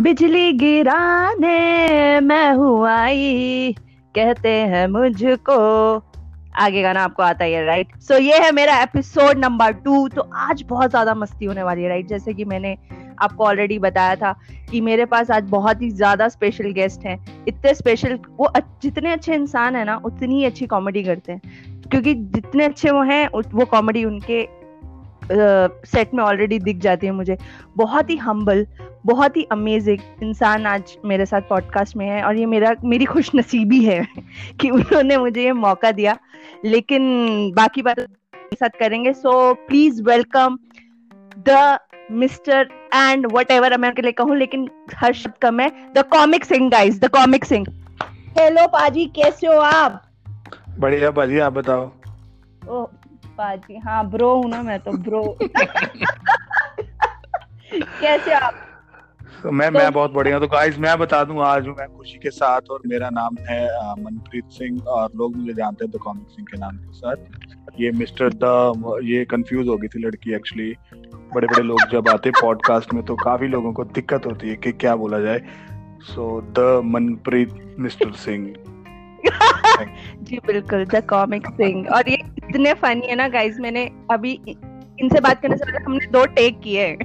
बिजली गिराने मैं हूँ आई। कहते हैं मुझको। आगे गाना आपको आता ही राइट सो so, ये है मेरा एपिसोड नंबर टू तो आज बहुत ज़्यादा मस्ती होने वाली है राइट जैसे कि मैंने आपको ऑलरेडी बताया था कि मेरे पास आज बहुत ही ज़्यादा स्पेशल गेस्ट हैं। इतने स्पेशल वो जितने अच्छे इंसान है ना उतनी ही अच्छी कॉमेडी करते हैं। क्योंकि जितने अच्छे वो हैं वो कॉमेडी उनके सेट में ऑलरेडी दिख जाती है मुझे। बहुत ही हम्बल बहुत ही अमेजिंग इंसान आज मेरे साथ पॉडकास्ट में है और ये मेरा मेरी खुश नसीबी है कि उन्होंने मुझे ये मौका दिया। लेकिन बाकी बात साथ करेंगे। So please welcome the mister and whatever मैं उनके लिए कहूँ लेकिन हर शब्द कम है the comic Singh guys the comic Singh hello पाजी कैसे हो आप? बढ़िया पाजी आप बताओ। ओ पाजी। हाँ ब्रो हूँ ना मैं तो ब्रो। कैसे आप? तो मैं तो, मैं बहुत बढ़िया तो गाइस मैं बता दूँ आज मैं खुशी के साथ और मेरा नाम है मनप्रीत सिंह और लोग मुझे जानते हैं द कॉमिक सिंह के नाम के साथ। ये मिस्टर द ये कंफ्यूज हो गई थी लड़की एक्चुअली बड़े बड़े लोग जब आते पॉडकास्ट में तो काफ़ी लोगों को दिक्कत होती है कि क्या बोला जाए। So the Manpreet mister Singh. जी बिल्कुल द कॉमिक सिंग और ये इतने फनी है ना गाइस मैंने अभी इनसे बात करने से पहले हमने दो टेक किए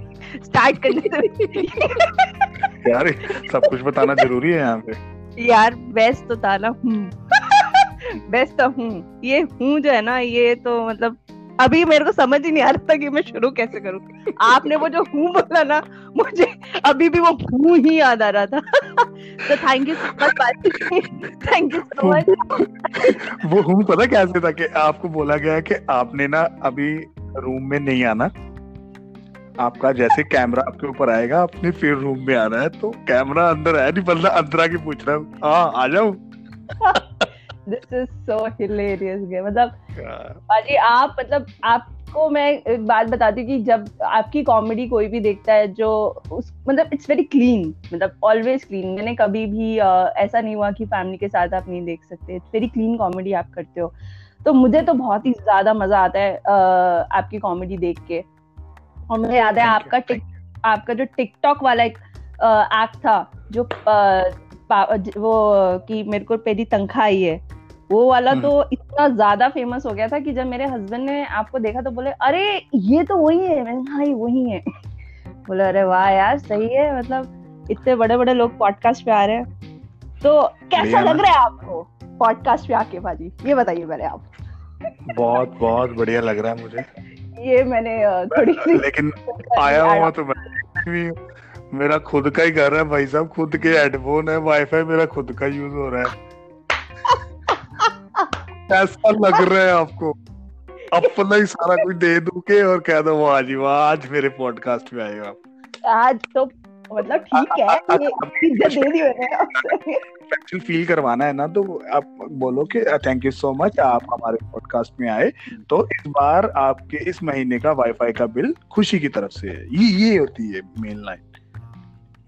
स्टार्ट करने से यार सब कुछ बताना ज़रूरी है यहाँ पे। यार बेस्ट तो था ना बेस्ट तो हूँ। ये हूँ जो है ना ये तो मतलब अभी मेरे को समझ ही नहीं आ रहा था कि मैं शुरू कैसे करूँ। आपने वो जो हूँ बोला ना मुझे अभी भी वो हूँ ही याद आ रहा था। तो thank you so much thank you so much वो हूँ पता कैसे था कि आपको बोला गया कि आपने ना अभी रूम में नहीं आना। आपका जैसे कैमरा आपके ऊपर आएगा अपने फिर रूम में आना है तो कैमरा अंदर है नहीं बंदा अंदर आके पूछ रहा है हाँ आ जाओ दिस इज़ सो हिलेरियस मतलब बाजी आप मतलब आपको मैं एक बात बताती हूँ कि जब आपकी कॉमेडी कोई भी देखता है जो उस मतलब इट्स वेरी क्लीन मतलब ऑलवेज क्लीन मैंने कभी भी uh, ऐसा नहीं हुआ कि फैमिली के साथ आप नहीं देख सकते। इट्स वेरी क्लीन कॉमेडी आप करते हो। तो मुझे तो बहुत ही ज़्यादा मज़ा आता है uh, आपकी कॉमेडी देख के। और मुझे याद है आपका टिक आपका जो टिकटॉक वाला एक एक्ट था जो वो कि मेरे को पेरी तनख्वाह आई है। वो वाला हम्म। तो इतना ज़्यादा फ़ेमस हो गया था कि जब मेरे हस्बैंड ने आपको देखा तो बोले अरे ये तो वही है। मैंने हाँ वही है। बोले अरे वाह यार सही है मतलब इतने बड़े बड़े लोग पॉडकास्ट पे आ रहे हैं। तो कैसा लग रहा है आपको पॉडकास्ट पे आके भाजी? ये बताइए पहले आप। बहुत बहुत बढ़िया लग रहा है मुझे। ये मैंने थोड़ी सी लेकिन आया हुआ तो मैं मेरा खुद का ही घर है भाई साहब खुद के हेडफोन है वाईफाई मेरा खुद का यूज़ हो रहा है। ऐसा लग रहा है आपको। अपना ही सारा कुछ दे दू के और कह दो वाह जी वाह आज मेरे पॉडकास्ट में आएगा आज तो मतलब ठीक है ये इज़्ज़त दे दी मैंने फील करवाना है ना तो आप बोलो कि थैंक यू सो मच आप हमारे पॉडकास्ट में आए। तो इस बार आपके इस महीने का वाईफाई का बिल खुशी की तरफ़ से है। ये ये होती है मेन लाइन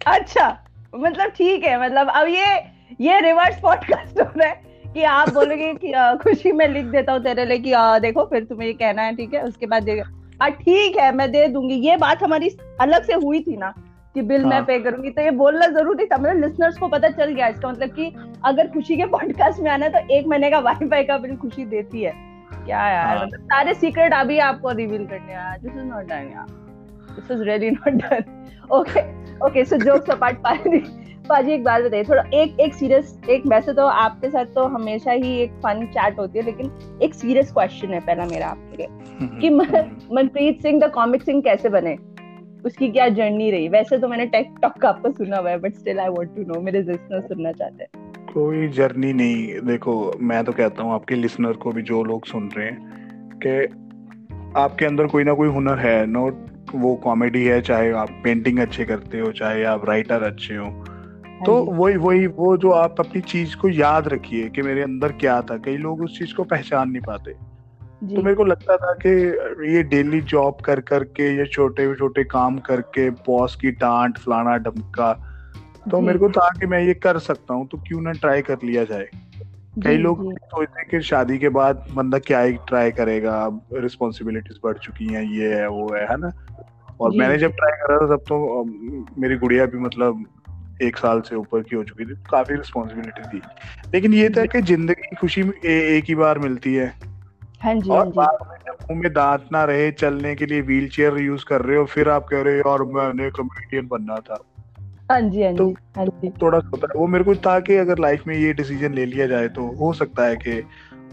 अच्छा मतलब ठीक है मतलब अब ये ये रिवर्स पॉडकास्ट हो रहा है कि आप बोलोगे कि खुशी में लिख देता हूँ तेरे लिए कि आ, देखो फिर तुम्हें ये कहना है ठीक है? उसके बाद ठीक है मैं दे दूँगी। ये बात हमारी अलग से हुई थी ना कि बिल हाँ. मैं पे करूँगी तो ये बोलना ज़रूरी था। मतलब लिसनर्स को पता चल गया इसका मतलब कि अगर खुशी के पॉडकास्ट में आना है तो एक महीने का वाईफाई का बिल खुशी देती है। क्या यार हाँ. मतलब सारे सीक्रेट अभी आपको रिवील करने दिस इज़ नॉट डन यार। This is really not done okay okay so jokes apart पाजी पाजी एक बात बताइए थोड़ा एक एक सीरियस एक वैसे तो आपके साथ तो हमेशा ही एक फन चैट होती है लेकिन एक सीरियस क्वेश्चन है पहला मेरा आपके लिए कि मनप्रीत सिंह द कॉमिक सिंह कैसे बने? उसकी क्या जर्नी रही? वैसे तो मैंने टेक टॉक आपको सुना हुआ है but still I want to know मेरे लिसनर सुनना चाहते हैं। कोई जर्नी नहीं देखो मैं तो कहता हूँ आपके लिसनर को भी जो लोग सुन रहे हैं कि आपके अंदर कोई ना कोई हुनर है नो वो कॉमेडी है चाहे आप पेंटिंग अच्छे करते हो चाहे आप राइटर अच्छे हो तो हाँ वही वही वो जो आप अपनी चीज़ को याद रखिए कि मेरे अंदर क्या था। कई लोग उस चीज़ को पहचान नहीं पाते। तो मेरे को लगता था कि ये डेली जॉब कर करके ये छोटे छोटे काम करके बॉस की डांट फलाना डमका तो मेरे को था कि मैं ये कर सकता हूँ तो क्यों ना ट्राई कर लिया जाए। कई लोग सोचते हैं कि शादी के बाद बंदा क्या ही ट्राई करेगा रिस्पॉन्सिबिलिटीज बढ़ चुकी हैं ये है वो है है ना? और मैंने जब ट्राई करा था तब तो मेरी गुड़िया भी मतलब एक साल से ऊपर की हो चुकी थी काफ़ी रिस्पॉन्सिबिलिटी थी। लेकिन ये था कि ज़िंदगी की खुशी ए, एक ही बार मिलती है। हाँ जी और हाँ मुँह में दांत ना रहे चलने के लिए व्हील चेयर यूज़ कर रहे हो फिर आप कह रहे हो और मैंने कॉमेडियन बनना था। हाँ जी हाँ तो हाँ जी। थोड़ा सा होता है वो मेरे को था कि अगर लाइफ में ये डिसीज़न ले लिया जाए तो हो सकता है कि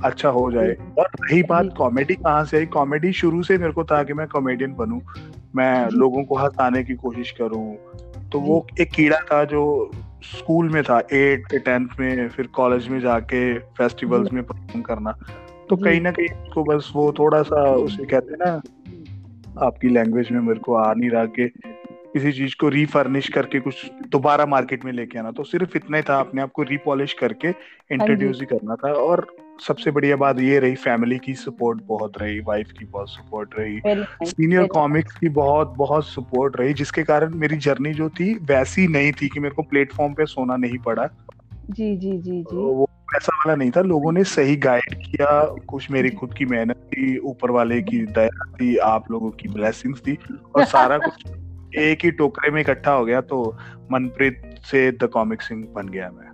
अच्छा हो जाए। और रही बात कॉमेडी कहाँ से आई? कॉमेडी शुरू से मेरे को था कि मैं कॉमेडियन बनूं मैं लोगों को हंसाने की कोशिश करूँ। तो वो एक कीड़ा था जो स्कूल में था एट टेंथ में फिर कॉलेज में जाके फेस्टिवल्स में परफॉर्म करना। तो कहीं ना कहीं उसको बस वो थोड़ा सा उसे कहते हैं ना आपकी लैंग्वेज में मेरे को आ नहीं रहा कि किसी चीज़ को रीफर्निश करके कुछ दोबारा मार्केट में लेके आना तो सिर्फ़ इतना ही था अपने आप को रीपॉलिश करके इंट्रोड्यूस ही करना था। और सबसे बढ़िया बात ये रही फैमिली की सपोर्ट बहुत रही वाइफ की बहुत सपोर्ट रही सीनियर कॉमिक्स की बहुत बहुत सपोर्ट रही जिसके कारण मेरी जर्नी जो थी वैसी नहीं थी कि मेरे को प्लेटफॉर्म पे सोना नहीं पड़ा। जी जी जी जी। वो ऐसा वाला नहीं था लोगों ने सही गाइड किया कुछ मेरी खुद की मेहनत थी ऊपर वाले की दया थी आप लोगों की ब्लेसिंग्स थी और सारा कुछ एक ही टोकरे में इकट्ठा हो गया तो मनप्रीत से द कॉमिक सिंह बन गया मैं।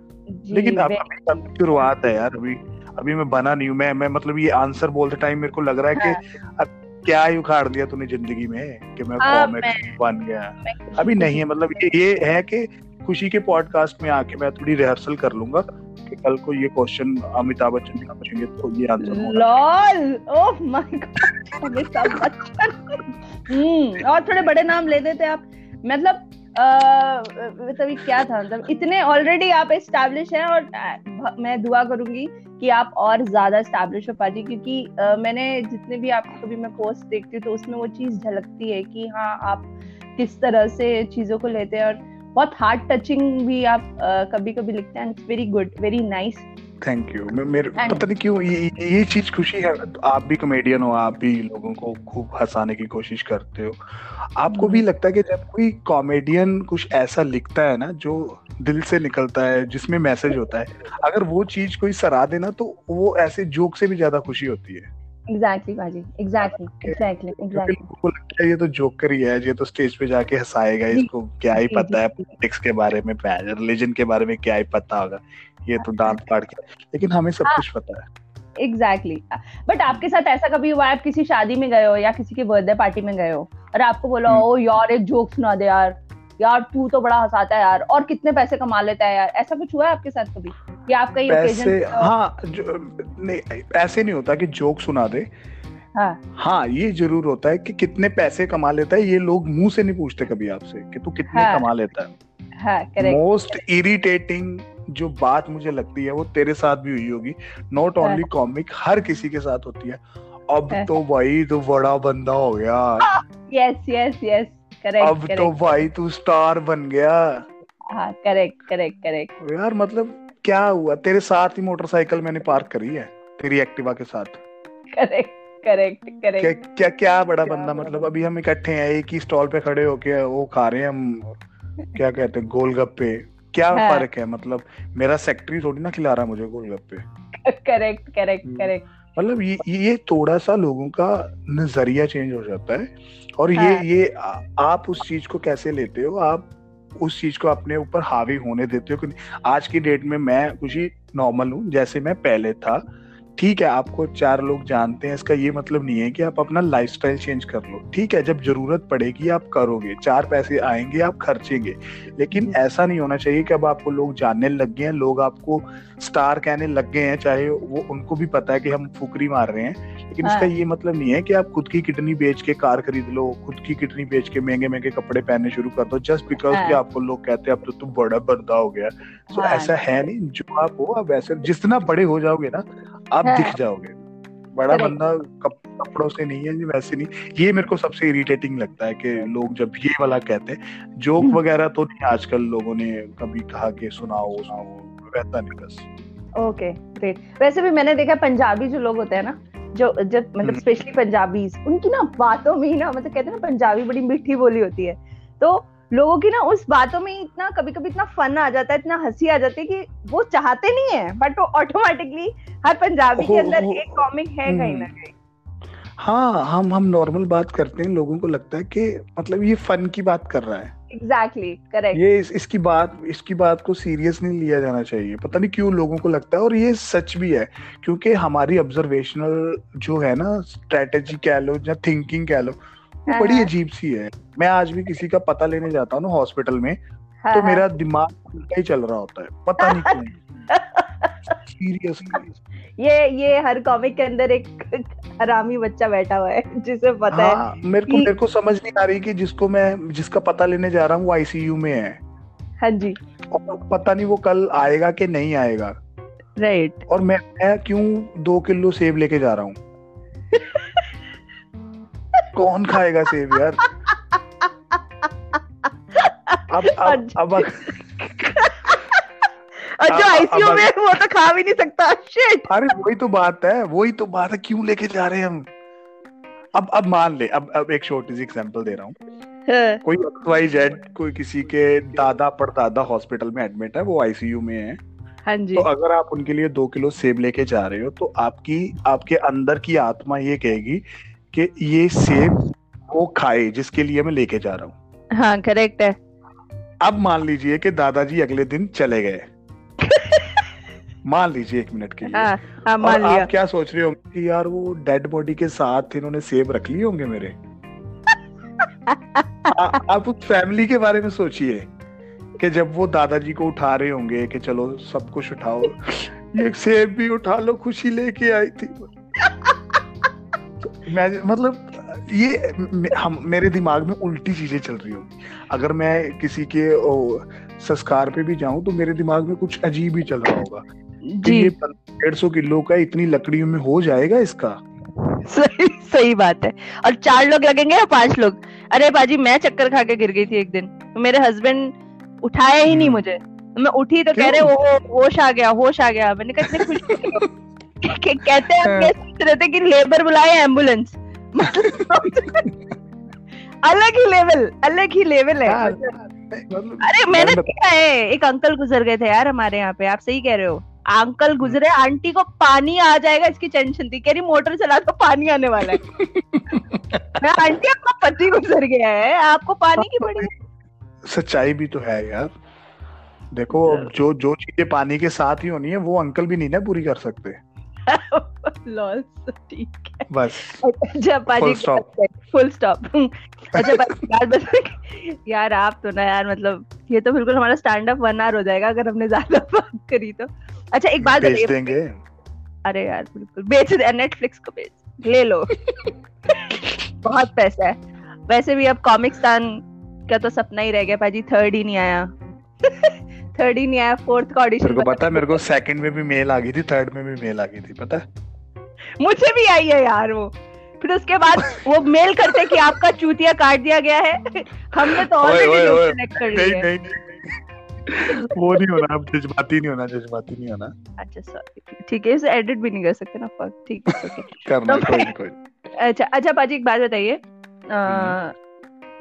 लेकिन अब अभी अभी शुरुआत है यार अभी अभी मैं बना नहीं हूँ। मैं मैं मतलब ये आंसर बोलते टाइम मेरे को लग रहा है कि अब क्या ही उखाड़ दिया तूने ज़िंदगी में कि मैं हाँ, कॉमिक बन गया। अभी नहीं है मतलब ये ये है कि खुशी के पॉडकास्ट में आके मैं थोड़ी रिहर्सल कर लूँगा कि कल को ये क्वेश्चन अमिताभ बच्चन जी पूछेंगे तो ये answer lol oh my god Amitabh Bachchan. Hmm और थोड़े बड़े नाम ले देते आप। मतलब अ, मतलब क्या था मतलब इतने ऑलरेडी आप एस्टैब्लिश हैं और मैं दुआ करूँगी कि आप और ज़्यादा एस्टैब्लिश हो पाजी क्योंकि अ, मैंने जितने भी आपको कभी मैं पोस्ट देखती हूँ तो उसमें वो चीज़ झलकती है कि हाँ आप किस तरह से चीज़ों को लेते हैं और बहुत हार्ट टचिंग भी आप कभी कभी लिखते हैं it's very good very nice thank you मेरे पता नहीं क्यों ये ये- चीज़ खुशी है। आप भी कॉमेडियन हो आप भी लोगों को खूब हंसाने की कोशिश करते हो। आपको भी लगता है कि जब कोई कॉमेडियन कुछ ऐसा लिखता है ना जो दिल से निकलता है जिसमें मैसेज होता है अगर वो चीज़ कोई सराह देना तो वो ऐसे जोक से भी ज़्यादा खुशी होती है। एग्जैक्टली बाजी एग्जैक्टली एग्जैक्टली एग्जैक्टली ये तो जोकर ही है ये तो स्टेज पे जाके हंसाएगा इसको क्या ही पता है। पॉलिटिक्स के बारे में रिलीजन के बारे में क्या ही पता होगा। ये तो दांत फाड़ के। लेकिन हमें सब हाँ। कुछ पता है। एग्जैक्टली बट आपके साथ ऐसा कभी हुआ है आप किसी शादी में गए हो या किसी के बर्थडे पार्टी में गए हो और आपको बोला हम्म। ओ यार एक जोक सुना दे यार। यार तू तो बड़ा हंसाता है यार और कितने पैसे कमा लेता है यार ऐसा कुछ हुआ है आपके साथ कभी? या आपका ये पैसे ओकेजन हाँ नहीं ऐसे नहीं होता कि जोक सुना दे। हाँ। हाँ ये ज़रूर होता है कि कितने पैसे कमा लेता है ये लोग मुँह से नहीं पूछते कभी आपसे कि तू कितने हाँ, कमा लेता है। हाँ मोस्ट इरिटेटिंग जो बात मुझे लगती है वो तेरे साथ भी हुई होगी। नॉट हाँ। ओनली कॉमिक हर किसी के साथ होती है। अब हाँ। तो भाई तो बड़ा बंदा हो गया। यस यस यस करेक्ट अब तो भाई तू स्टार बन गया। हाँ करेक्ट करेक्ट करेक्ट यार मतलब क्या हुआ? तेरे साथ ही मोटरसाइकिल मैंने पार्क करी है तेरी एक्टिवा के साथ। करेक्ट करेक्ट करेक्ट क्या क्या क्या बड़ा क्या बंदा बड़ा मतलब अभी हम इकट्ठे हैं एक ही स्टॉल पे खड़े होके वो खा रहे हैं हम क्या कहते हैं गोलगप्पे। क्या हाँ। फ़र्क है? मतलब मेरा सेक्रेटरी थोड़ी ना खिला रहा मुझे गोलगप्पे। Correct correct. करेक्ट मतलब ये ये थोड़ा सा लोगों का नज़रिया चेंज हो जाता है। और ये। ये आ, आप उस चीज़ को कैसे लेते हो? आप उस चीज़ को अपने ऊपर हावी होने देते हो क्योंकि आज की डेट में मैं कुछ ही नॉर्मल हूँ जैसे मैं पहले था। ठीक है आपको चार लोग जानते हैं इसका ये मतलब नहीं है कि आप अपना लाइफस्टाइल चेंज कर लो। ठीक है जब ज़रूरत पड़ेगी आप करोगे। चार पैसे आएँगे आप खर्चेंगे। लेकिन ऐसा नहीं होना चाहिए कि अब आपको लोग जानने लग गए हैं लोग आपको स्टार कहने लग गए हैं चाहे वो उनको भी पता है कि हम फुकरी मार रहे हैं। लेकिन इसका हाँ। ये मतलब नहीं है कि आप खुद की किडनी बेच के कार खरीद लो खुद की किडनी बेच के महँगे महँगे कपड़े पहनने शुरू कर दो। जस्ट बिकॉज़ हाँ। कि आपको लोग कहते हैं अब तो तुम बड़ा बंदा हो गया। तो हाँ। ऐसा है नहीं। जो आप हो आप वैसे जितना बड़े हो जाओगे ना आप। दिख जाओगे बड़ा बंदा कप, कपड़ों से नहीं है जी वैसे नहीं ये मेरे को सबसे इरिटेटिंग लगता है कि लोग जब ये वाला कहते हैं जोक हम्म। वगैरह तो नहीं आजकल लोगों ने कभी कहा कि सुनाओ सुनाओ वैसा नहीं बस ओके ग्रेट वैसे भी मैंने देखा पंजाबी जो लोग होते हैं ना जो जब मतलब हम्म। स्पेशली पंजाबीज उनकी ना बातों में ही ना मतलब कहते हैं ना पंजाबी बड़ी मीठी बोली होती है तो लोगों की ना उस बातों में इतना कभी कभी इतना फन आ जाता है इतना हँसी आ जाती है कि वो चाहते नहीं है बट वो ऑटोमेटिकली हर पंजाबी के अंदर एक कॉमिक है कहीं ना हम्म। कहीं। हाँ हम हम नॉर्मल बात करते हैं लोगों को लगता है कि मतलब ये फन की बात कर रहा है। एग्जैक्टली exactly, करेक्ट ये इस, इसकी बात इसकी बात को सीरियस नहीं लिया जाना चाहिए। पता नहीं क्यों लोगों को लगता है और ये सच भी है क्योंकि हमारी ऑब्जर्वेशनल जो है ना स्ट्रेटेजी कह लो या थिंकिंग कह लो वो बड़ी हाँ। अजीब सी है। मैं आज भी किसी का पता लेने जाता हूँ हॉस्पिटल में हाँ, तो हाँ। मेरा दिमाग उल्टा ही चल रहा होता है। पता नहीं क्यों। सीरियसली ये ये हर कॉमिक के अंदर एक हरामी बच्चा बैठा हुआ है जिसे पता हाँ, है हाँ मेरे को मेरे को समझ नहीं आ रही कि जिसको मैं जिसका पता लेने जा रहा हूँ वो आईसीयू में है। हाँ जी। और पता नहीं वो कल आएगा कि नहीं आएगा। राइट और मैं मैं क्यों दो किलो सेब लेके जा रहा हूँ? कौन खाएगा सेब यार? अब अब अब और जो आईसीयू में वो तो खा भी नहीं सकता। शिट अरे वही तो बात है वही तो बात है क्यों लेके जा रहे हैं हम? अब अब मान ले अब अब एक छोटी सी एग्जांपल दे रहा हूँ। कोई वाई जेड कोई किसी के दादा परदादा हॉस्पिटल में एडमिट है वो आईसीयू में है। हाँ जी। तो अगर आप उनके लिए दो किलो सेब लेके जा रहे हो तो आपकी आपके अंदर की आत्मा ये कहेगी कि ये सेब वो खाए जिसके लिए मैं लेके जा रहा हूँ। हाँ करेक्ट है। अब मान लीजिए कि दादाजी अगले दिन चले गए। मान लीजिए एक मिनट के लिए। हाँ हाँ मान और लिया। आप क्या सोच रहे होंगे कि यार वो डेड बॉडी के साथ इन्होंने सेब रख लिए होंगे मेरे? आ, आप उस फैमिली के बारे में सोचिए कि जब वो दादाजी को उठा रहे होंगे कि चलो सब कुछ उठाओ ये सेब भी उठा लो खुशी लेके आई थी। मतलब ये हम मेरे दिमाग में उल्टी चीज़ें चल रही होंगी। अगर मैं किसी के ओ, संस्कार पे भी जाऊँ तो मेरे दिमाग में कुछ अजीब ही चल रहा होगा। कि जी। ये डेढ़ सौ किलो का इतनी लकड़ियों में हो जाएगा इसका? सही सही बात है। और चार लोग लगेंगे या पाँच लोग? अरे बाजी मैं चक्कर खा के गिर गई थी एक दिन। तो मेरे हस्बैंड उठाया ही नहीं हम्म। मुझे। तो मैं उठी तो कह रहे वो होश आ गया होश आ गया। मैंने कहा इतने खुश कहते हैं हाँ। हम ये सोच रहे थे कि लेबर बुलाए एंबुलेंस अलग ही लेवल अलग ही लेवल है। मतलब- मतलब अरे मैंने देखा है एक अंकल गुजर गए थे यार हमारे यहाँ पे आप सही कह रहे हो। अंकल गुजरे आंटी को पानी आ जाएगा इसकी टेंशन थी। कह रही मोटर चला तो पानी आने वाला है। मैं आंटी आपका पति गुजर गया है आपको पानी की बड़ी सच्चाई भी तो है यार। देखो जो जो चीज़ें पानी के साथ ही होनी है वो अंकल भी नहीं ना पूरी कर सकते। लॉल ठीक है। बस। अच्छा पाजी फुल स्टॉप अच्छा यार बस यार आप तो ना यार मतलब ये तो बिल्कुल हमारा स्टैंड अप वन आवर हो जाएगा अगर हमने ज़्यादा बात करी तो। अच्छा एक बात बेच देंगे। अरे यार बिल्कुल। बेच दे नेटफ्लिक्स को बेच। ले लो। बहुत पैसा है। वैसे भी अब कॉमिक्सतान का तो सपना ही रह गया पाजी थर्ड ही नहीं आया। थर्ड ही नहीं आया फोर्थ का मेरे को पता है मेरे को सेकंड में भी मेल आ गई थी थर्ड में भी मेल आ गई थी पता मुझे भी आई है यार वो। फिर उसके बाद वो मेल करते कि आपका चूतिया काट दिया गया है। हमने तो ऑलरेडी लोग सिलेक्ट कर लिए नहीं नहीं वो नहीं होना अब जज्बाती नहीं होना जज्बाती नहीं होना। अच्छा सॉरी ठीक है इसे एडिट भी नहीं कर सकते ना फक ठीक है okay. करना तो कोई कोई अच्छा अच्छा पाजी एक बात बताइए। हम्म।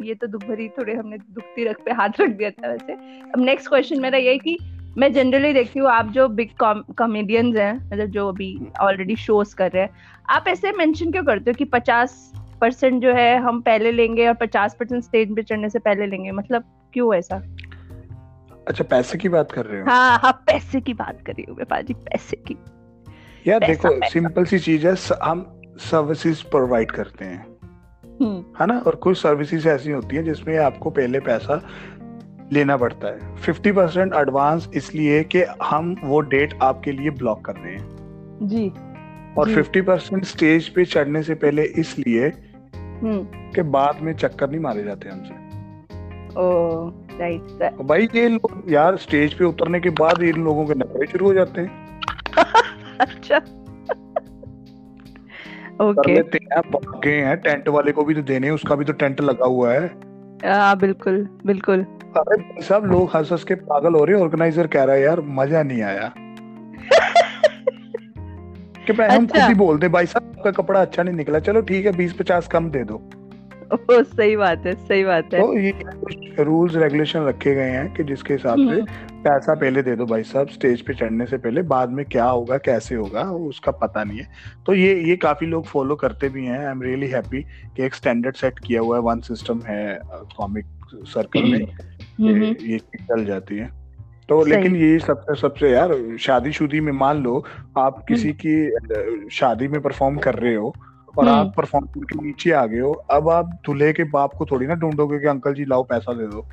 ये तो दुख भरी थोड़े हमने दुखती रख पे हाथ रख दिया था वैसे। अब नेक्स्ट क्वेश्चन मेरा यही कि मैं जनरली देखती हूँ आप जो बिग कॉमेडियंस हैं मतलब जो अभी ऑलरेडी शोज़ कर रहे हैं आप ऐसे मेंशन क्यों करते हो कि पचास परसेंट जो है हम पहले लेंगे और पचास परसेंट स्टेज पे चढ़ने से पहले लेंगे? मतलब क्यों ऐसा? अच्छा पैसे की बात कर रहे हो? हाँ हाँ पैसे की बात कर रही हूँ पाजी पैसे की। यार देखो पैसा। सिंपल सी चीज़ है हम सर्विसेज़ प्रोवाइड करते हैं। है ना? और कुछ सर्विसेज़ ऐसी होती हैं जिसमें आपको पहले पैसा लेना पड़ता है। फिफ्टी परसेंट एडवांस इसलिए कि हम वो डेट आपके लिए ब्लॉक कर रहे हैं। जी। और फिफ्टी परसेंट स्टेज पे चढ़ने से पहले इसलिए हम्म। कि बाद में चक्कर नहीं मारे जाते हमसे। ओ राइट भाई ये लोग यार स्टेज पे उतरने के बाद इन लोगों के नखरे शुरू हो जाते हैं। अच्छा। ओके लेते हैं पक्के गए हैं टेंट वाले को भी तो देने उसका भी तो टेंट लगा हुआ है। हाँ बिल्कुल बिल्कुल। अरे सब लोग हंस हंस के पागल हो रहे हैं ऑर्गेनाइजर कह रहा है यार मज़ा नहीं आया। कि भाई हम खुद अच्छा। ही बोल दे भाई साहब आपका कपड़ा अच्छा नहीं निकला चलो ठीक है बीस पचास कम दे दो। ओ सही बात है सही बात है। तो ये कुछ रूल्स रेगुलेशन रखे गए हैं कि जिसके हिसाब से हम्म, पैसा पहले दे दो भाई साहब स्टेज पे चढ़ने से पहले बाद में क्या होगा कैसे होगा उसका पता नहीं है। तो ये ये काफ़ी लोग फॉलो करते भी हैं। आई एम रियली हैप्पी कि एक स्टैंडर्ड सेट किया हुआ है। वन सिस्टम है कॉमिक सर्कल में। हम्म, ये चल जाती है। तो लेकिन ये सबसे सबसे यार शादी शुदी में मान लो आप किसी की शादी में परफॉर्म कर रहे हो और हम्म। आप परफॉर्म करके नीचे आ गए हो। अब आप दूल्हे के बाप को थोड़ी ना ढूंढोगे कि अंकल जी लाओ पैसा दे दो।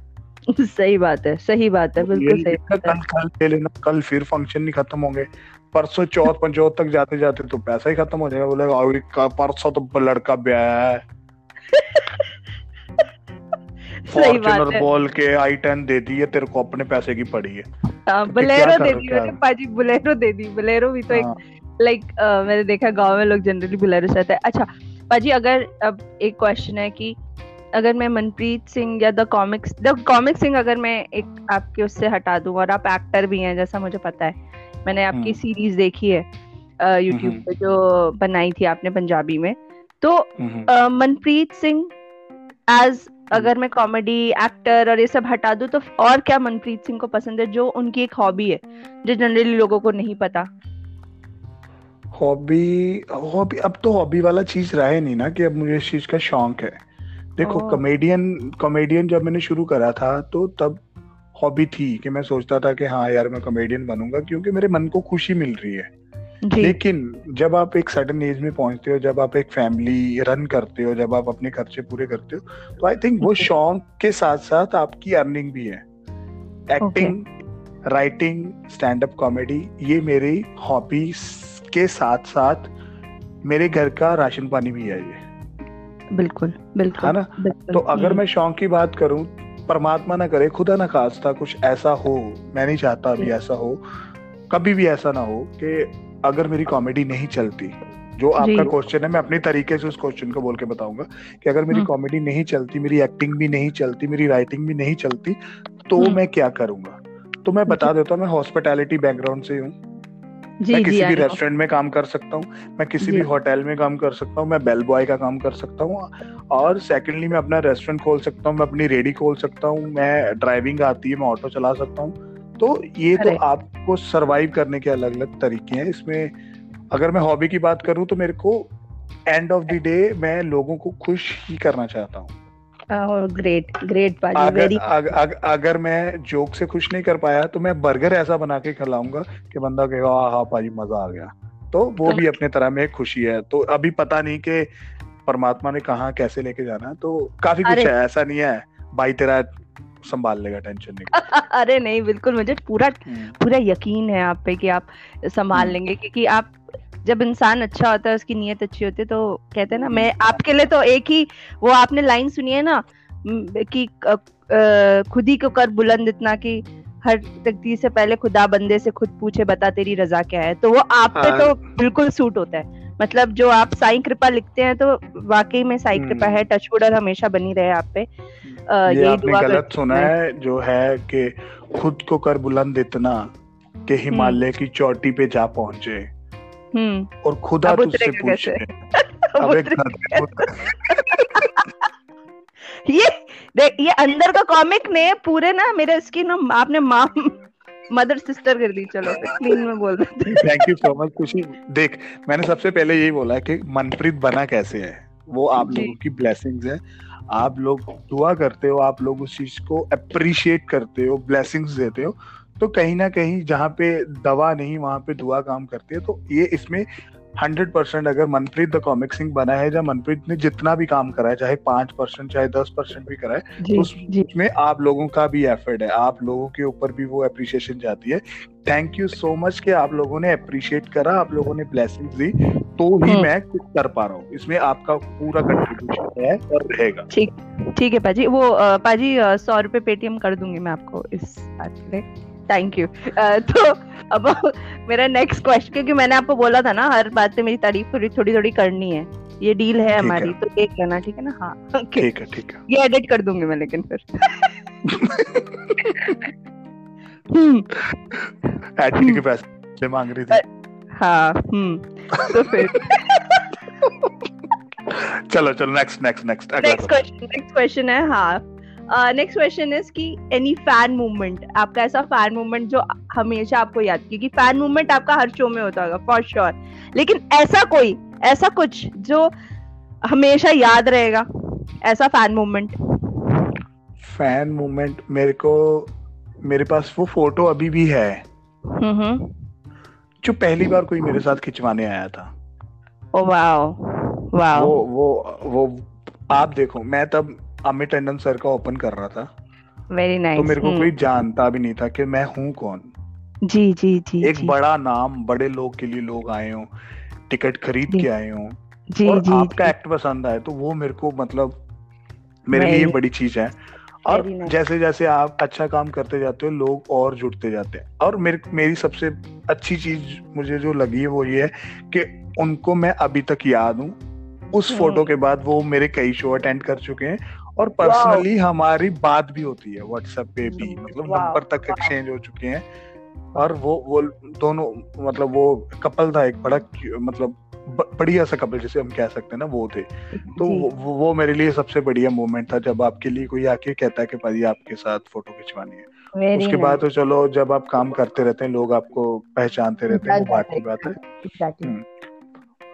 सही बात है सही बात है बिल्कुल सही बात है। कल कल ले लेना कल फिर फ़ंक्शन नहीं खत्म होंगे। परसों चौथ पंचौथ तक जाते जाते तो पैसा ही खत्म हो जाएगा। बोलेगा "अरे परसों तो लड़का ब्याह है। सही बात है। बोल के आई टेन दे दी है तेरे को अपने पैसे की पड़ी है। हाँ, तो बोलेरो दे दी? पाजी बोलेरो दे दी बोलेरो भी तो एक लाइक मैंने देखा गाँव में लोग जनरली बोलेरो चाहते हैं। अच्छा पाजी अगर अब एक क्वेश्चन है कि अगर मैं मनप्रीत सिंह या the comics the comic Singh अगर मैं एक आपके उससे हटा दूँ और आप एक्टर भी हैं जैसा मुझे पता है। मैंने आपकी हम्म। सीरीज़ देखी है यूट्यूब हम्म। पे जो बनाई थी आपने पंजाबी में। तो हम्म, मनप्रीत सिंह एज अगर मैं कॉमेडी एक्टर और ये सब हटा दूँ तो और क्या मनप्रीत सिंह को पसंद है जो उनकी एक हॉबी है जो जनरली लोगों को नहीं पता? हॉबी हॉबी अब तो हॉबी वाला चीज़ रहा ही नहीं ना कि अब मुझे इस चीज़ का शौक है। देखो कॉमेडियन कॉमेडियन जब मैंने शुरू करा था तो तब हॉबी थी कि मैं सोचता था कि हाँ यार मैं कॉमेडियन बनूँगा क्योंकि मेरे मन को खुशी मिल रही है। लेकिन जब आप एक सडन एज में पहुँचते हो जब आप एक फैमिली रन करते हो जब आप अपने खर्चे पूरे करते हो तो आई थिंक वो शौक के साथ साथ आपकी अर्निंग भी है। Acting writing stand up comedy ये मेरी हॉबीज के साथ साथ मेरे घर का राशन पानी भी है ये। बिल्कुल बिल्कुल है ना? बिल्कुल। तो अगर हम्म, मैं शौक की बात करूँ परमात्मा ना करे खुदा ना खास्ता कुछ ऐसा हो मैं नहीं चाहता अभी ऐसा हो कभी भी ऐसा ना हो कि अगर मेरी कॉमेडी नहीं चलती जो आपका क्वेश्चन है मैं अपने तरीके से उस क्वेश्चन को बोल के बताऊँगा कि अगर मेरी। कॉमेडी नहीं चलती मेरी एक्टिंग भी नहीं चलती मेरी राइटिंग भी नहीं चलती तो हम्म। मैं क्या करूँगा? तो मैं बता देता हूँ मैं हॉस्पिटैलिटी बैकग्राउंड से हूँ। मैं किसी भी रेस्टोरेंट में काम कर सकता हूँ मैं किसी भी होटल में काम कर सकता हूँ मैं बेल बॉय का काम कर सकता हूँ और सेकेंडली मैं अपना रेस्टोरेंट खोल सकता हूँ मैं अपनी रेडी खोल सकता हूँ मैं ड्राइविंग आती है मैं ऑटो चला सकता हूँ। तो ये तो आपको सरवाइव करने के अलग अलग तरीके हैं। इसमें अगर मैं हॉबी की बात करूँ तो मेरे को एंड ऑफ़ द डे मैं लोगों को खुश ही करना चाहता हूँ। ग्रेट ग्रेट पाजी अगर वेरी अग, अग, अगर मैं जोक से खुश नहीं कर पाया तो मैं बर्गर ऐसा बना के खिलाऊँगा कि बंदा कहेगा हाँ हाँ भाई मज़ा आ गया। तो वो भी अपने तरह में खुशी है। तो अभी पता नहीं कि परमात्मा ने कहा कैसे लेके जाना। तो काफ़ी कुछ है ऐसा नहीं है भाई तेरा संभाल लेगा टेंशन नहीं। अरे नहीं बिल्कुल मुझे पूरा हम्म, पूरा यकीन है आप पे कि आप संभाल हम्म। लेंगे क्योंकि आप जब इंसान अच्छा होता है उसकी नीयत अच्छी होती है तो कहते हैं ना मैं हम्म। आपके लिए तो एक ही वो आपने लाइन सुनी है ना कि खुद ही को कर बुलंद इतना कि हर तकदीर से पहले खुदा बंदे से खुद पूछे बता तेरी रजा क्या है तो वो आप पे हाँ। तो बिल्कुल सूट होता है मतलब जो आप साई कृपा लिखते हैं तो वाकई में साईं हम्म। कृपा है टचवुड और हमेशा बनी रहे आप पे ये आपने गलत सुना है जो है कि खुद को कर बुलंद इतना कि हिमालय की चोटी पे जा पहुँचे हम्म और खुदा तुझसे पूछे। ये देख ये अंदर का कॉमिक ने पूरे ना मेरे इसकी ना आपने माँ मदर सिस्टर कर दी। चलो क्लीन में बोल देते थैंक यू सो मच खुशी। देख मैंने सबसे पहले यही बोला है कि मनप्रीत बना कैसे है? वो आप लोगों की ब्लेसिंग्स है। आप लोग दुआ करते हो आप लोग उस चीज़ को अप्रिशिएट करते हो ब्लेसिंग्स देते हो। तो कहीं ना कहीं जहाँ पे दवा नहीं वहाँ पे दुआ काम करती है तो ये इसमें हंड्रेड परसेंट अगर मनप्रीत द कॉमिक सिंह बना है या मनप्रीत ने जितना भी काम करा है चाहे पाँच परसेंट चाहे दस परसेंट भी करा है जी उस- उसमें आप लोगों का भी एफर्ट है। आप लोगों के ऊपर भी वो अप्रिशिएशन जाती है। थैंक यू सो मच कि आप लोगों ने अप्रिशिएट करा आप लोगों ने ब्लेसिंग दी तो ही हम्म। मैं कुछ कर पा रहा हूँ। इसमें आपका पूरा कंट्रीब्यूशन है और रहेगा। ठीक ठीक है पाजी। वो पाजी सौ रुपए पेटीएम कर दूँगी मैं आपको इस बात लिए। थैंक यू तो अब मेरा नेक्स्ट क्वेश्चन क्योंकि मैंने आपको बोला था ना हर बात पे मेरी तारीफ़ थोड़ी थोड़ी थोड़ी करनी है। ये डील है। हमारी तो देख लेना ठीक है ना? हाँ ठीक है ठीक है। ये एडिट कर दूँगी मैं लेकिन फिर। हम्म। एडिट के पैसे मांग रही थी। हाँ हम्म तो फिर। चलो चलो next next next next question next question है हाँ। नेक्स्ट क्वेश्चन इज़ कि एनी फ़ैन मूवमेंट आपका ऐसा फ़ैन मूवमेंट जो हमेशा आपको याद क्योंकि फ़ैन मूवमेंट आपका हर शो में होता होगा फॉर श्योर लेकिन ऐसा कोई ऐसा कुछ जो हमेशा याद रहेगा ऐसा फ़ैन मूवमेंट फ़ैन मोमेंट मेरे को मेरे पास वो फ़ोटो अभी भी है हम्म जो पहली बार कोई मेरे साथ खिंचवाने आया था। ओ वाओ वाओ वो वो वो आप देखो मैं तब अमित टंडन सर का ओपन कर रहा था। Very nice nice. तो मेरे को कोई जानता भी नहीं था कि मैं हूँ कौन। जी जी जी एक जी। बड़ा नाम बड़े लोग के लिए लोग आए हो टिकट खरीद के आए हो जी और जी आपका जी। एक्ट पसंद आए तो वो मेरे को मतलब मेरे लिए बड़ी चीज़ है। और nice. जैसे जैसे आप अच्छा काम करते जाते हो लोग और जुड़ते जाते हैं। और मेरे मेरी सबसे अच्छी चीज़ मुझे जो लगी है वो ये है कि उनको मैं अभी तक याद हूँ। उस हम्म। फ़ोटो के बाद वो मेरे कई शो अटेंड कर चुके हैं। और पर्सनली हमारी बात भी होती है व्हाट्सएप पे भी मतलब नंबर तक एक्सचेंज हो चुके हैं। और वो वो दोनों मतलब वो कपल था एक बड़ा मतलब बढ़िया सा कपल जिसे हम कह सकते हैं ना वो थे। तो वो, वो मेरे लिए सबसे बढ़िया मोमेंट था जब आपके लिए कोई आके कहता है कि भाई आपके साथ फ़ोटो खिंचवानी है। उसके बाद तो चलो जब आप काम करते रहते हैं लोग आपको पहचानते रहते हैं वो बात की बात है। हम्म।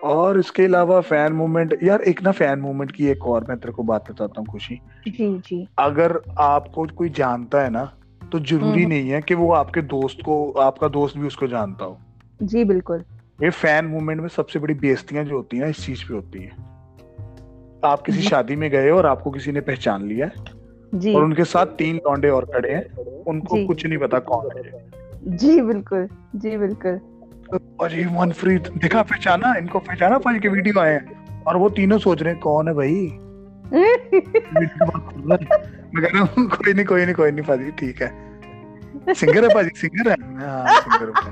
और इसके अलावा फ़ैन मूवमेंट यार एक ना फ़ैन मूवमेंट की एक और मैं तेरे को बात बताता हूँ खुशी। जी जी। अगर आपको कोई जानता है ना तो ज़रूरी हम्म। नहीं है कि वो आपके दोस्त को आपका दोस्त भी उसको जानता हो। जी बिल्कुल। ये फ़ैन मूवमेंट में सबसे बड़ी बेइज्जतियाँ जो होती हैं इस चीज़ पे होती हैं। आप किसी शादी में गए और आपको किसी ने पहचान लिया है जी। और उनके साथ तीन लौंडे और खड़े हैं उनको कुछ नहीं पता कौन है। जी बिल्कुल। जी बिल्कुल। और ये मनप्रीत देखा पहचाना? इनको पहचाना भाई के वीडियो आए हैं? और वो तीनों सोच रहे हैं कौन है भाई। मैं कह रहा हूँ कोई नहीं कोई नहीं कोई नहीं भाजी ठीक है। सिंगर है भाजी सिंगर है? हाँ सिंगर है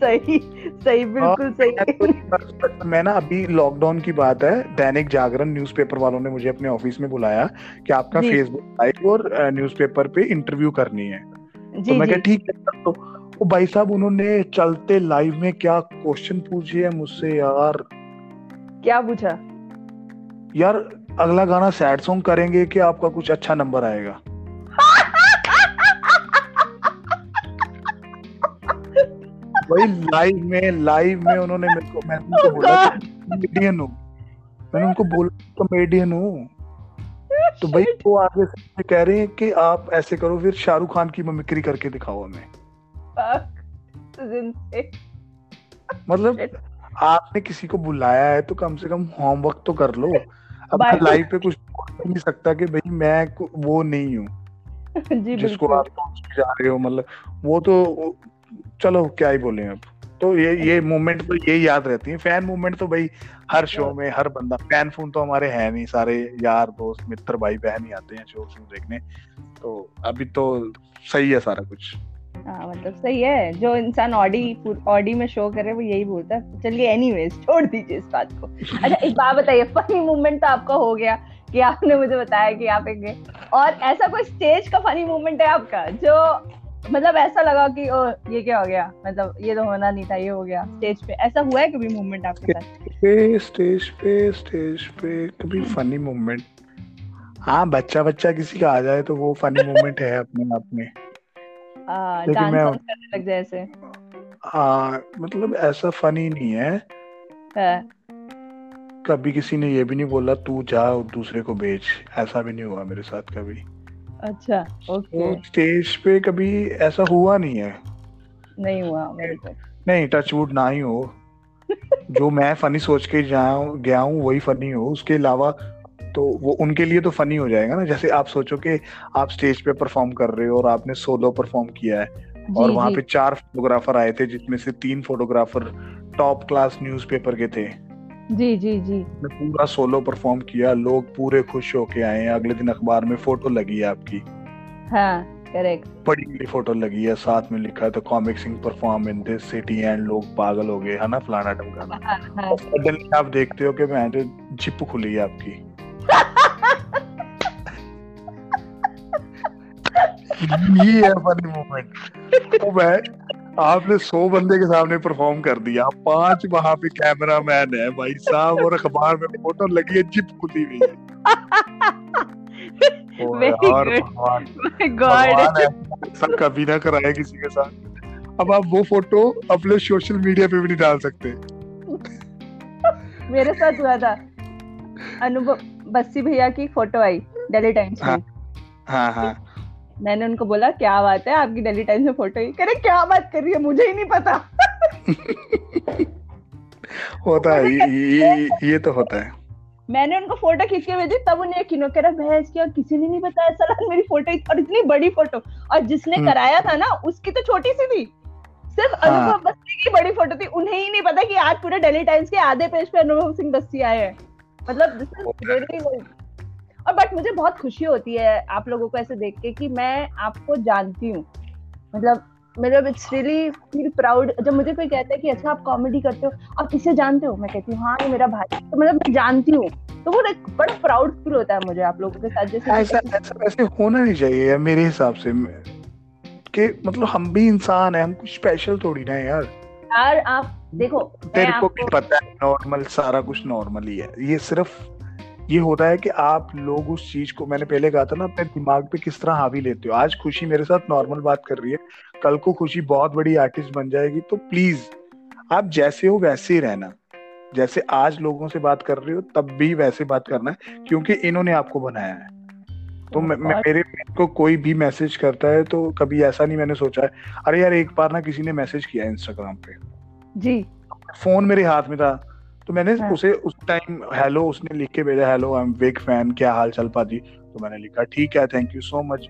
सही सही बिल्कुल सही। मैं ना अभी लॉकडाउन की बात है दैनिक जागरण न्यूज़पेपर वालों ने मुझे अपने ऑफ़िस में बुलाया कि आपका फेसबुक लाइव और न्यूज़पेपर पे इंटरव्यू करनी है। तो मैं कहा ठीक है दो वो भाई साहब उन्होंने चलते लाइव में क्या क्वेश्चन पूछे हैं मुझसे यार? क्या पूछा? यार अगला गाना सैड सॉन्ग करेंगे कि आपका कुछ अच्छा नंबर आएगा? वही लाइव में लाइव में उन्होंने मेरे को मैंने उनको बोला कॉमेडियन हूँ। मैंने उनको बोला कॉमेडियन हूँ। तो भाई वो आगे से कह रहे हैं कि आप ऐसे करो फिर शाहरुख खान की मिमिक्री करके दिखाओ हमें। मतलब आपने किसी को बुलाया है तो कम से कम होमवर्क तो कर लो। अब लाइफ पे कुछ नहीं सकता कि भाई मैं वो नहीं हूँ। जिसको आप जा रहे हो मतलब वो तो चलो क्या ही बोले अब। तो ये ये मोमेंट तो ये याद रहती है। फ़ैन मोमेंट तो भाई हर शो में हर बंदा फ़ैन फ़ोन तो हमारे है नहीं। सारे यार दोस्त मित्र भाई बहन ही आते हैं शो शो देखने। तो अभी तो सही है सारा कुछ। हाँ मतलब सही है। जो इंसान ऑडी ऑडी में शो करे वो यही बोलता है। चलिए एनीवेज छोड़ दीजिए इस बात को। अच्छा एक बात बताइए फनी मोमेंट तो आपका हो गया कि आपने मुझे बताया कि आप एक और ऐसा कोई स्टेज का फनी मोमेंट है आपका जो मतलब ऐसा लगा कि ओ ये क्या हो गया? मतलब ये तो होना नहीं था ये हो गया। स्टेज पे ऐसा हुआ है कभी मोमेंट आपके साथ? स्टेज पे स्टेज पे कभी फनी मोमेंट हाँ बच्चा बच्चा किसी का आ जाए तो वो फनी मोमेंट है अपने आप में। डांस करने लग जाए ऐसे। हाँ मतलब ऐसा फनी नहीं है। हाँ, कभी किसी ने ये भी नहीं बोला तू जा और दूसरे को बेच। ऐसा भी नहीं हुआ मेरे साथ कभी। अच्छा ओके तो स्टेज पे कभी ऐसा हुआ नहीं है। नहीं हुआ मेरे को। नहीं टचवुड ना ही हो। जो मैं फनी सोच के जाऊँ गया हूँ वही फनी हो। उसके अलावा तो वो उनके लिए तो फनी हो जाएगा ना। जैसे आप सोचो कि आप स्टेज पे परफॉर्म कर रहे हो और आपने सोलो परफॉर्म किया है। और वहाँ पे चार फोटोग्राफर आए थे जिसमें से तीन फोटोग्राफर टॉप क्लास न्यूज़पेपर के थे। जी जी जी। ने पूरा सोलो परफॉर्म किया लोग पूरे खुश होके आए हैं अगले दिन अखबार में फ़ोटो लगी है आपकी। हाँ करेक्ट बड़ी बड़ी फ़ोटो लगी है साथ में लिखा है तो comic Singh perform in this city and लोग पागल हो गए। है ना फलाना ढमकाना हाँ हाँ। और आप देखते हो कि मैं जो जिप खुली है आपकी। ये है फनी मोमेंट तो मैं आपने सौ बंदे के सामने परफॉर्म कर दिया। पाँच वहाँ पे कैमरा मैन है भाई साहब और अखबार में फ़ोटो लगी है जिप खुली हुई है। कभी ना कराए किसी के साथ। अब आप वो फ़ोटो अपने सोशल मीडिया पे भी नहीं डाल सकते। मेरे साथ हुआ था। अनुभव बस्सी भैया की फ़ोटो आई दिल्ली टाइम्स में। हाँ हाँ हाँ। मैंने उनको बोला क्या बात है? आपकी डेली टाइम्स में फ़ोटो कह रहे क्या बात कर रही है? मुझे ही नहीं पता. होता है ये, ये ये तो होता है। मैंने उनको फ़ोटो खींच के भेजी तब उन्हें यकीन हो रहा भैंस क्या किसी ने नहीं बताया साला मेरी फ़ोटो और इतनी बड़ी फ़ोटो। और जिसने हम्म। कराया था ना उसकी तो छोटी सी थी। सिर्फ़ हाँ। अनुभव बस्ती की बड़ी फ़ोटो थी। उन्हें ही नहीं पता कि आज पूरे दिल्ली टाइम्स के आधे पेज पे अनुभव सिंह बस्ती आए हैं। मतलब is really good। और बट मुझे बहुत खुशी होती है आप लोगों को ऐसे देख के कि मैं आपको जानती हूँ। मतलब मतलब इट्स रियली फील प्राउड जब मुझे कोई कहता है कि अच्छा आप कॉमेडी करते हो आप किसे जानते हो? मैं कहती हूँ हाँ ये मेरा भाई तो मतलब मैं जानती हूँ। तो वो एक बड़ा प्राउड फील होता है मुझे आप लोगों के साथ जैसे ऐसा ऐसा वैसे होना नहीं चाहिए यार मेरे हिसाब से कि मतलब हम भी इंसान है हम कुछ स्पेशल थोड़ी ना यार। यार आप देखो तेरे को भी पता है नॉर्मल सारा कुछ नॉर्मल ही है। ये सिर्फ़ ये होता है कि आप लोग उस चीज़ को मैंने पहले कहा था ना अपने दिमाग पे किस तरह हावी लेते हो। आज खुशी मेरे साथ नॉर्मल बात कर रही है। कल को खुशी बहुत बड़ी आर्टिस्ट बन जाएगी तो प्लीज़ आप जैसे हो वैसे ही रहना। जैसे आज लोगों से बात कर रहे हो तब भी वैसे बात करना है क्योंकि इन्होंने आपको बनाया है। तो मैं, मेरे मेरे को कोई भी मैसेज करता है तो कभी ऐसा नहीं मैंने सोचा है। अरे यार एक बार ना किसी ने मैसेज किया इंस्टाग्राम पे। जी। फ़ोन मेरे हाथ में था। तो मैंने हाँ। उसे उस टाइम हेलो उसने लिख के भेजा hello I am big fan क्या हाल चाल पाजी? तो मैंने लिखा ठीक है थैंक यू सो मच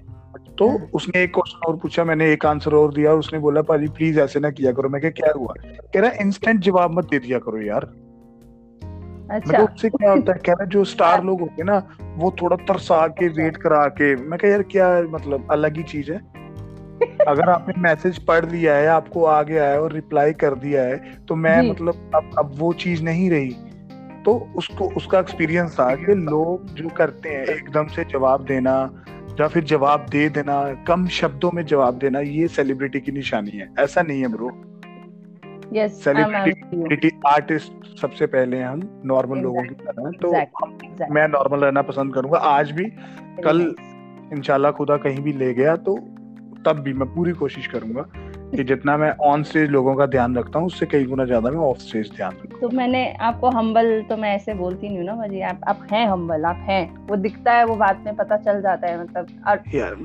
तो हाँ। उसने एक क्वेश्चन और पूछा मैंने एक आंसर और दिया और उसने बोला पाजी प्लीज़ ऐसे ना किया करो। मैं क्या क्या हुआ? कह रहा इंस्टेंट जवाब मत दे दिया करो यार। अच्छा। तो उससे क्या होता है? कह रहा जो स्टार लोग होते हैं ना वो थोड़ा तरसा के वेट करा के। मैं कह यार क्या मतलब अलग ही चीज़ है। अगर आपने मैसेज पढ़ लिया है आपको आ गया है और रिप्लाई कर दिया है तो मैं मतलब अब अब वो चीज़ नहीं रही। तो उसको उसका एक्सपीरियंस था कि लोग जो करते हैं एकदम से जवाब देना या फिर जवाब दे देना कम शब्दों में जवाब देना ये सेलिब्रिटी की निशानी है। ऐसा नहीं है ब्रो यस सेलिब्रिटी आर्टिस्ट सबसे पहले हम नॉर्मल लोगों की तरह हैं तो मैं नॉर्मल रहना पसंद करूँगा। आज भी कल इंशाल्लाह खुदा कहीं भी ले गया तो तब भी मैं पूरी कोशिश करूँगा कि जितना मैं ऑन स्टेज लोगों का ध्यान रखता हूँ उससे कई गुना ज़्यादा मैं ऑफ़ स्टेज ध्यान रखता तो मैंने आपको हम्बल तो मैं ऐसे बोलती नहीं हूँ ना भाजी आप आप हैं हम्बल आप हैं। वो दिखता है वो बात में पता चल जाता है मतलब और यार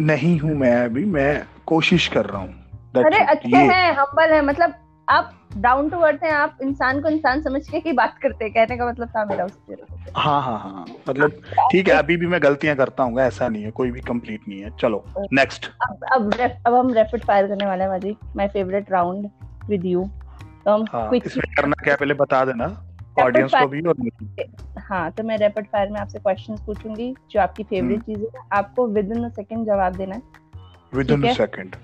नहीं हूँ मैं अभी मैं कोशिश कर रहा हूँ। अरे अच्छे हैं हम्बल है मतलब आप डाउन टू अर्थ हैं आप इंसान को इंसान समझ के ही बात करते हैं कहने का मतलब था मेरा उससे हाँ हाँ हाँ मतलब ठीक है अभी भी मैं गलतियाँ करता हूँ ऐसा नहीं है कोई भी कंप्लीट नहीं है चलो नेक्स्ट अब अब रेफ, अब हम रैपिड फायर करने वाले हैं भाजी my favourite round with you तो हम हाँ इसमें करना क्या पहले बता देना ऑडियंस को भी और हाँ तो मैं रैपिड फायर में आपसे क्वेश्चंस पूछूँगी जो आपकी फेवरेट हम्म। चीज़ है आपको विद इन अ सेकंड जवाब देना है। विद इन है। सेकंड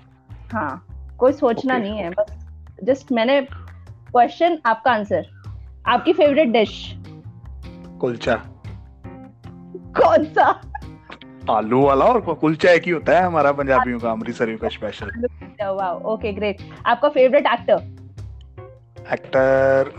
हाँ कोई सोचना Okay, नहीं है बस जस्ट मैंने क्वेश्चन आपका आंसर आपकी फेवरेट डिश कुलचा। कौन सा? आलू वाला और कुलचा एक ही होता है हमारा पंजाबियों का अमृतसरियों का स्पेशल वाओ ओके ग्रेट आपका फेवरेट एक्टर एक्टर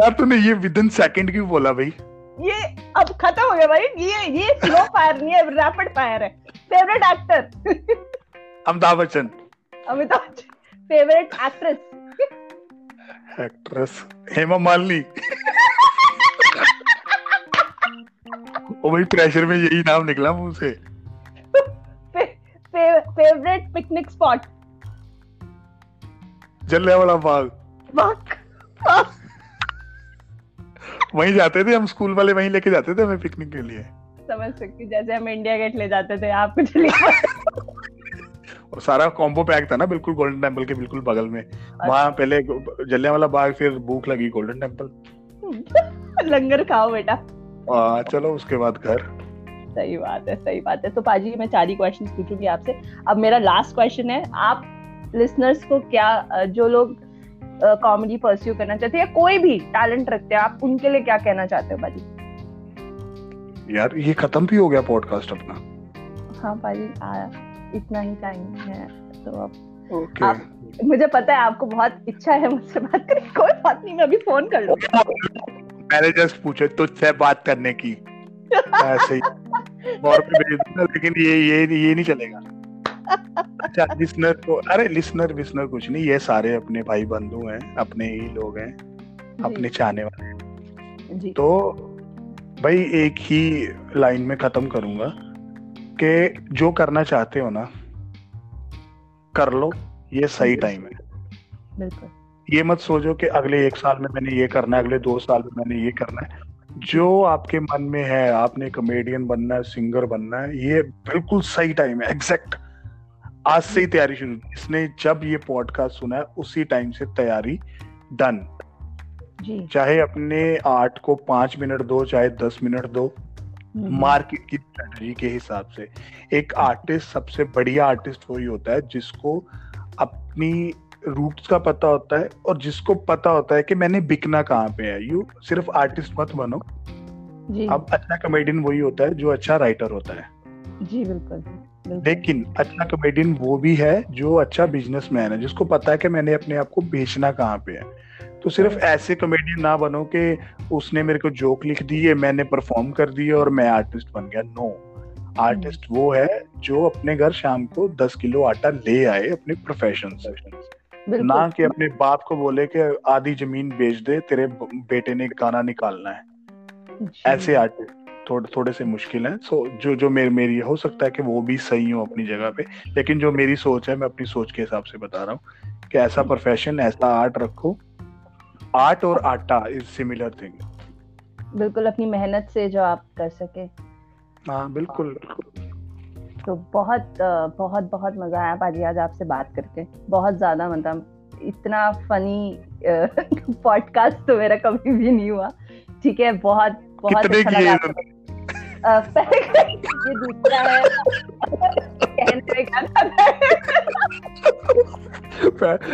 यार तूने ये विद इन सेकंड क्यों बोला भाई? ये अब खत्म हो गया भाई। ये ये स्लो फायर नहीं है रैपिड फायर है। Favourite actor Amitabh Bachchan. Amitabh Bachchan favourite actress actress Hema Malini. ओ भाई प्रेशर में यही नाम निकला मुँह से। Favourite picnic spot Jallianwala Bagh. वाक वहीं जाते थे हम स्कूल वाले वहीं लेके जाते थे हमें पिकनिक के लिए। समझ सकती जैसे हम इंडिया गेट ले जाते थे आप कुछ और सारा कॉम्बो पैक था ना बिल्कुल गोल्डन टेंपल के बिल्कुल बगल में। वहाँ पहले जलियांवाला बाग फिर भूख लगी गोल्डन टेंपल लंगर खाओ बेटा। आ, चलो उसके बाद घर। सही बात है सही बात है। तो पाजी मैं चार ही क्वेश्चन पूछूँगी आपसे। अब मेरा लास्ट क्वेश्चन है आप लिसनर्स को क्या जो लोग कॉमेडी परस्यू करना चाहते हैं या कोई भी टैलेंट रखते हैं आप उनके लिए क्या कहना चाहते हो पाजी? यार ये खत्म भी हो गया पॉडकास्ट अपना। हाँ पाजी आया। इतना ही टाइम है तो अब ओके आप- मुझे पता है आपको बहुत इच्छा है मुझसे बात करने कोई बात नहीं मैं अभी फ़ोन कर लूँगा मैंने जस्ट पूछे तुझसे बात करने की। ऐसे ही। और भी भेज दूँगा लेकिन ये ये ये नहीं चलेगा। अच्छा लिसनर को अरे लिसनर विसनर कुछ नहीं ये सारे अपने भाई बंधु हैं अपने ही लोग हैं अपने चाहने वाले जी। तो भाई एक ही लाइन में खत्म करूँगा। कि जो करना चाहते हो ना कर लो ये सही टाइम है। बिल्कुल। ये मत सोचो कि अगले एक साल में मैंने ये करना है अगले दो साल में मैंने ये करना है। जो आपके मन में है आपने कॉमेडियन बनना है सिंगर बनना है ये बिल्कुल सही टाइम है एग्जैक्ट आज से ही तैयारी शुरू इसने जब ये पॉडकास्ट सुना है उसी टाइम से तैयारी डन जी। चाहे अपने आर्ट को पाँच मिनट दो चाहे दस मिनट दो मार्केट की स्ट्रेटजी के हिसाब से। एक आर्टिस्ट सबसे बढ़िया आर्टिस्ट वही होता है जिसको अपनी रूट्स का पता होता है और जिसको पता होता है कि मैंने बिकना कहाँ पे है। यू सिर्फ़ आर्टिस्ट मत बनो। जी। अब अच्छा कॉमेडियन वही होता है जो अच्छा राइटर होता है। जी बिल्कुल। बिल्कुल। लेकिन अच्छा कॉमेडियन वो भी है जो अच्छा बिजनेसमैन है जिसको पता है कि मैंने अपने आप को बेचना कहाँ पे है। तो सिर्फ़ ऐसे कॉमेडियन ना बनो कि उसने मेरे को जोक लिख दी है मैंने परफॉर्म कर दिए और मैं आर्टिस्ट बन गया। नो आर्टिस्ट वो है जो अपने घर शाम को दस किलो आटा ले आए अपने प्रोफेशन से। ना कि अपने बाप को बोले कि आधी ज़मीन बेच दे तेरे बेटे ने गाना निकालना है। ऐसे आर्टिस्ट थोड़े थोड़े से मुश्किल हैं। सो जो जो मेरे मेरी हो सकता है कि वो भी सही हो अपनी जगह पे लेकिन जो मेरी सोच है मैं अपनी सोच के हिसाब से बता रहा हूँ कि ऐसा प्रोफेशन ऐसा आर्ट रखो आर्ट और आटा इज़ सिमिलर थिंग बिल्कुल अपनी मेहनत से जो आप कर सके। हाँ बिल्कुल। तो बहुत बहुत बहुत मज़ा आया। पाजी आज आपसे बात करके बहुत ज़्यादा मतलब इतना फनी पॉडकास्ट तो मेरा कभी भी नहीं हुआ। ठीक है बहुत बहुत कितने अच्छा लगा ये दूसरा है।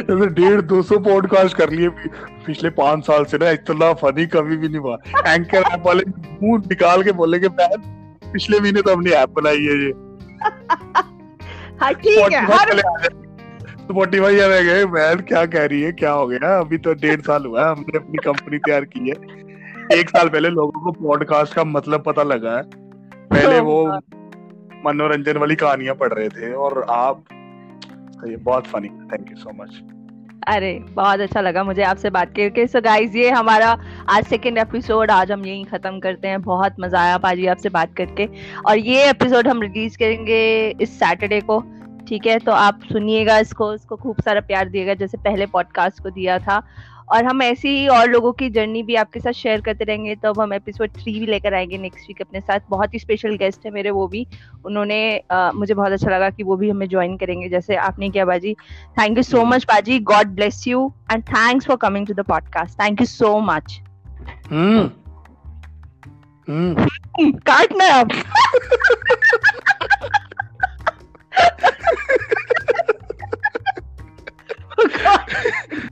जैसे डेढ़ दो सौ पॉडकास्ट कर लिए पिछले पाँच साल से ना इतना फनी कभी भी नहीं हुआ। एंकर ऐप वाले मुँह निकाल के बोलेंगे मैं पिछले महीने तो हमने ऐप बनाई है ये। हाँ ठीक है हर स्पॉटिफाई में गए मैं क्या कह रही है? क्या हो गया? अभी तो डेढ़ साल हुआ है हमने अपनी कंपनी तैयार की है। एक साल पहले लोगों को पॉडकास्ट का मतलब पता लगा है। पहले वो मनोरंजन वाली कहानियाँ पढ़ रहे थे और आप ये बहुत funny thank you so much अरे, बहुत अच्छा लगा मुझे आपसे बात करके। सो गाइज़ ये हमारा आज सेकंड एपिसोड आज हम यहीं खत्म करते हैं। बहुत मज़ा आया पाजी आपसे बात करके। और ये एपिसोड हम रिलीज़ करेंगे इस सैटरडे को, ठीक है? तो आप सुनिएगा इसको इसको खूब सारा प्यार दिएगा। जैसे पहले पॉडकास्ट को दिया था और हम ऐसे ही और लोगों की जर्नी भी आपके साथ शेयर करते रहेंगे तो अब हम एपिसोड थ्री भी लेकर आएँगे नेक्स्ट वीक अपने साथ। बहुत ही स्पेशल गेस्ट है मेरे वो भी। उन्होंने आ, मुझे बहुत अच्छा लगा कि वो भी हमें ज्वाइन करेंगे। जैसे आपने किया बाजी। थैंक यू सो मच बाजी। God bless you and thanks for coming to the podcast thank you so much काटना आप। Oh God.